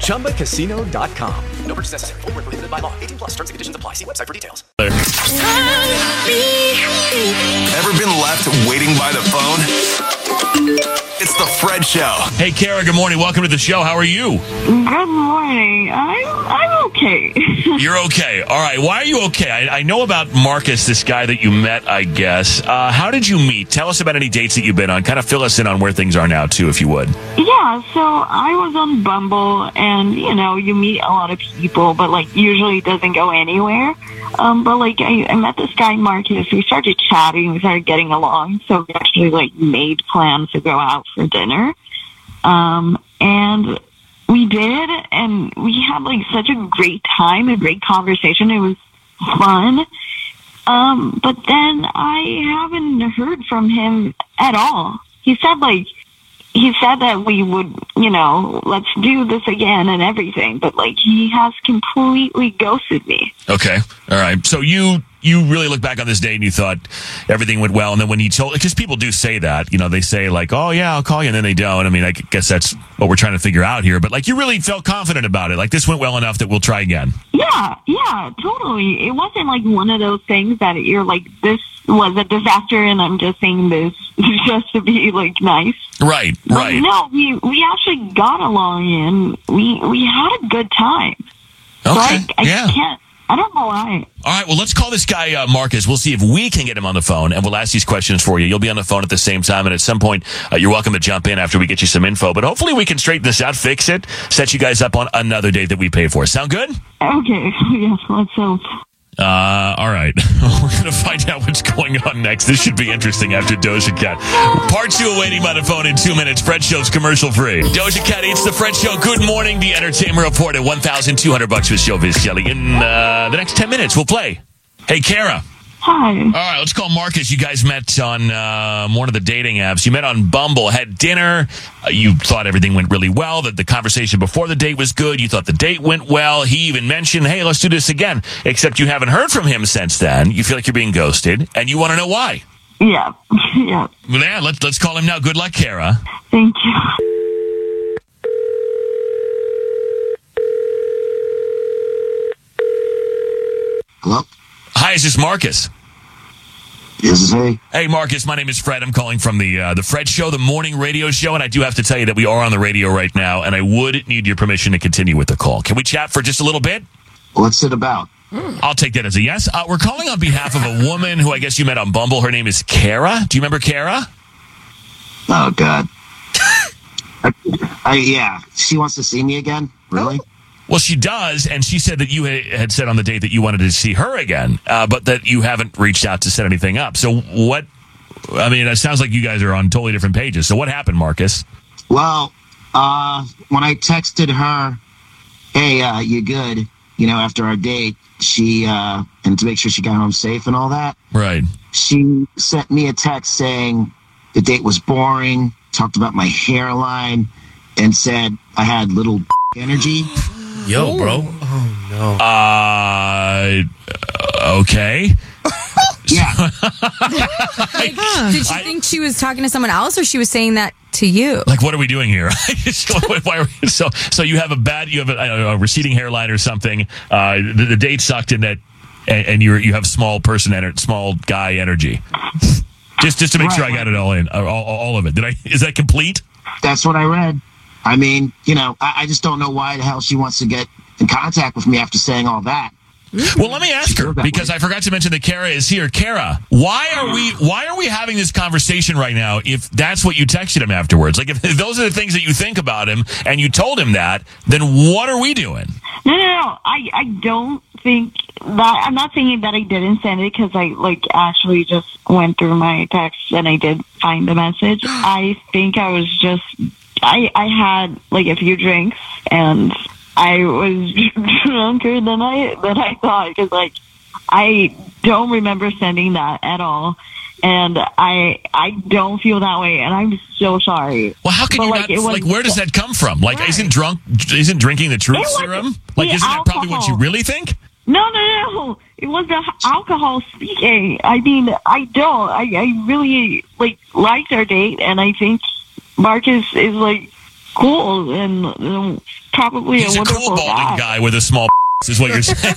ChumbaCasino.com. No purchase necessary. Full prohibited by law. 18 plus terms and conditions apply. See website for details. Ever been left waiting by the phone? It's the Fred Show. Hey, Kara, good morning. Welcome to the show. How are you? Good morning. I'm, I'm okay. You're okay. All right. Why are you okay? I, I know about Marcus, this guy that you met, I guess. Uh, how did you meet? Tell us about any dates that you've been on. Kind of fill us in on where things are now, too, if you would. Yeah, so I was on Bumble, and, you know, you meet a lot of people, but, like, usually it doesn't go anywhere. Um, but, like, I, I met this guy, Marcus. We started chatting. We started getting along. So we actually, like, made plans to go out for dinner. Um, and we did, and we had like such a great time, a great conversation. It was fun. Um, but then I haven't heard from him at all. He said like, he said that we would, you know, let's do this again and everything, but like he has completely ghosted me. Okay. All right. So you you really look back on this day and you thought everything went well, and then when he told, because people do say that, you know, they say like, "Oh yeah, I'll call you," and then they don't. I mean, I guess that's what we're trying to figure out here. But like, you really felt confident about it. Like this went well enough that we'll try again. Yeah, yeah, totally. It wasn't like one of those things that you're like, this was a disaster, and I'm just saying this just to be like nice. Right, right. no, we we actually got along, and we we had a good time. Okay, so I, I yeah. can't. I don't know why. All right, well, let's call this guy uh, Marcus. We'll see if we can get him on the phone, and we'll ask these questions for you. You'll be on the phone at the same time, and at some point, uh, you're welcome to jump in after we get you some info. But hopefully, we can straighten this out, fix it, set you guys up on another date that we pay for. Sound good? Okay, yes, let's hope. Uh, all right. We're going to find out what's going on next. This should be interesting after Doja Cat. Part two awaiting by the phone in two minutes. Fred Show's commercial free. Doja Cat, it's the Fred Show. Good morning. The Entertainment Report at 1,200 bucks with Showbiz Shelly. In uh, the next 10 minutes, we'll play. Hey, Kara. Hi. All right, let's call Marcus. You guys met on uh, one of the dating apps. You met on Bumble, had dinner. Uh, you thought everything went really well, that the conversation before the date was good. You thought the date went well. He even mentioned, hey, let's do this again. Except you haven't heard from him since then. You feel like you're being ghosted, and you want to know why. Yeah, yeah. Well, yeah, let's, let's call him now. Good luck, Kara. Thank you. Hello? Hi, is this Marcus? Is he. Hey, Marcus. My name is Fred. I'm calling from the uh, the Fred Show, the morning radio show, and I do have to tell you that we are on the radio right now, and I would need your permission to continue with the call. Can we chat for just a little bit? What's it about? I'll take that as a yes. Uh, we're calling on behalf of a woman who I guess you met on Bumble. Her name is Kara. Do you remember Kara? Oh, God. I, I, yeah, she wants to see me again? Really? Well, she does, and she said that you had said on the date that you wanted to see her again, uh, but that you haven't reached out to set anything up. So what? I mean, it sounds like you guys are on totally different pages. So what happened, Marcus? Well, uh, when I texted her, hey, uh, you good? You know, after our date, she, uh, and to make sure she got home safe and all that, Right. she sent me a text saying the date was boring, talked about my hairline, and said I had little energy. Yo, bro. Oh no. Uh, okay. Yeah. Did you think she was talking to someone else or she was saying that to you? Like, what are we doing here? so, we- so, so you have a bad, you have a, a receding hairline or something. Uh, the, the date sucked in that, and, and you're you have small person ener- small guy energy. Just just to make sure I got it all in, all, all of it. Did I? Is that complete? That's what I read. I mean, you know, I, I just don't know why the hell she wants to get in contact with me after saying all that. Well, let me ask her because I forgot to mention that Kara is here. Kara, why are we why are we having this conversation right now? If that's what you texted him afterwards, like if, if those are the things that you think about him and you told him that, then what are we doing? No, no, no. I, I don't think that. I'm not saying that I didn't send it because I like actually just went through my text and I did find the message. I think I was just. I I had like a few drinks and I was drunker than I than I thought because like I don't remember sending that at all. And I I don't feel that way, and I'm so sorry. Well, how can But, you like, not? like, where does that come from? Like, Right. isn't drunk? Isn't drinking the truth serum? Like, isn't that probably what you really think? No, no, no. It was the alcohol speaking. I mean, I don't. I, I really like liked our date, and I think Marcus is like cool and um, probably He's a a cool balding guy. guy with a small. is what you're saying?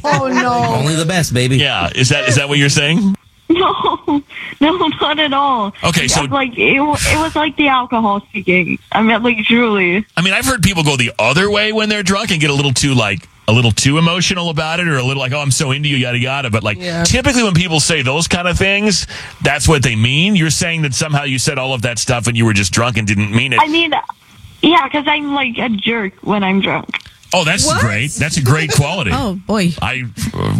Oh no. Only the best, baby. yeah. Is that is that what you're saying? No, no, not at all. Okay, so- like it, it was like the alcohol speaking. I mean, like truly. I mean, I've heard people go the other way when they're drunk and get a little too like a little too emotional about it, or a little like, "Oh, I'm so into you," yada yada. But like, typically when people say those kind of things, that's what they mean. You're saying that somehow you said all of that stuff and you were just drunk and didn't mean it. I mean, yeah, because I'm like a jerk when I'm drunk. oh, that's What? great. That's a great quality. Oh boy. I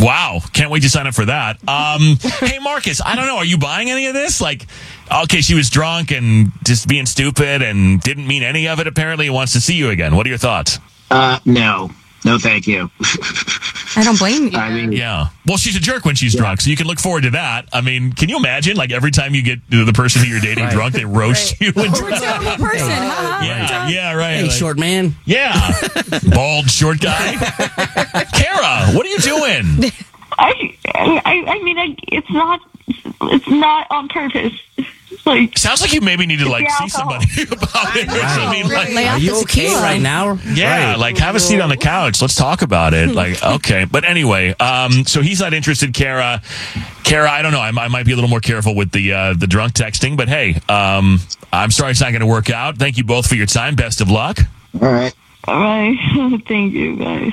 wow, can't wait to sign up for that. Um, hey Marcus, I don't know, are you buying any of this? Like, okay, she was drunk and just being stupid and didn't mean any of it. Apparently, wants to see you again. What are your thoughts? Uh, no, no, thank you. I don't blame you. I mean, Yeah. Well, she's a jerk when she's drunk, so you can look forward to that. I mean, can you imagine? Like every time you get the person who you're dating drunk, they roast you. And, You're a terrible person. huh? yeah, yeah, right. Hey, Like- short man. Yeah, bald short guy. Kara, what are you doing? I, I, I mean, I, it's not, it's not on purpose. Like, Sounds like you maybe need to like see alcohol. somebody about it. I mean, like, Lay Are off you the okay tequila. right now? Yeah, Right. like have a seat on the couch. Let's talk about it. Like, okay, but anyway, um, so he's not interested. Kara, Kara, I don't know. I, I might be a little more careful with the uh, the drunk texting, but hey, um, I'm sorry it's not going to work out. Thank you both for your time. Best of luck. all right. all right, thank you guys.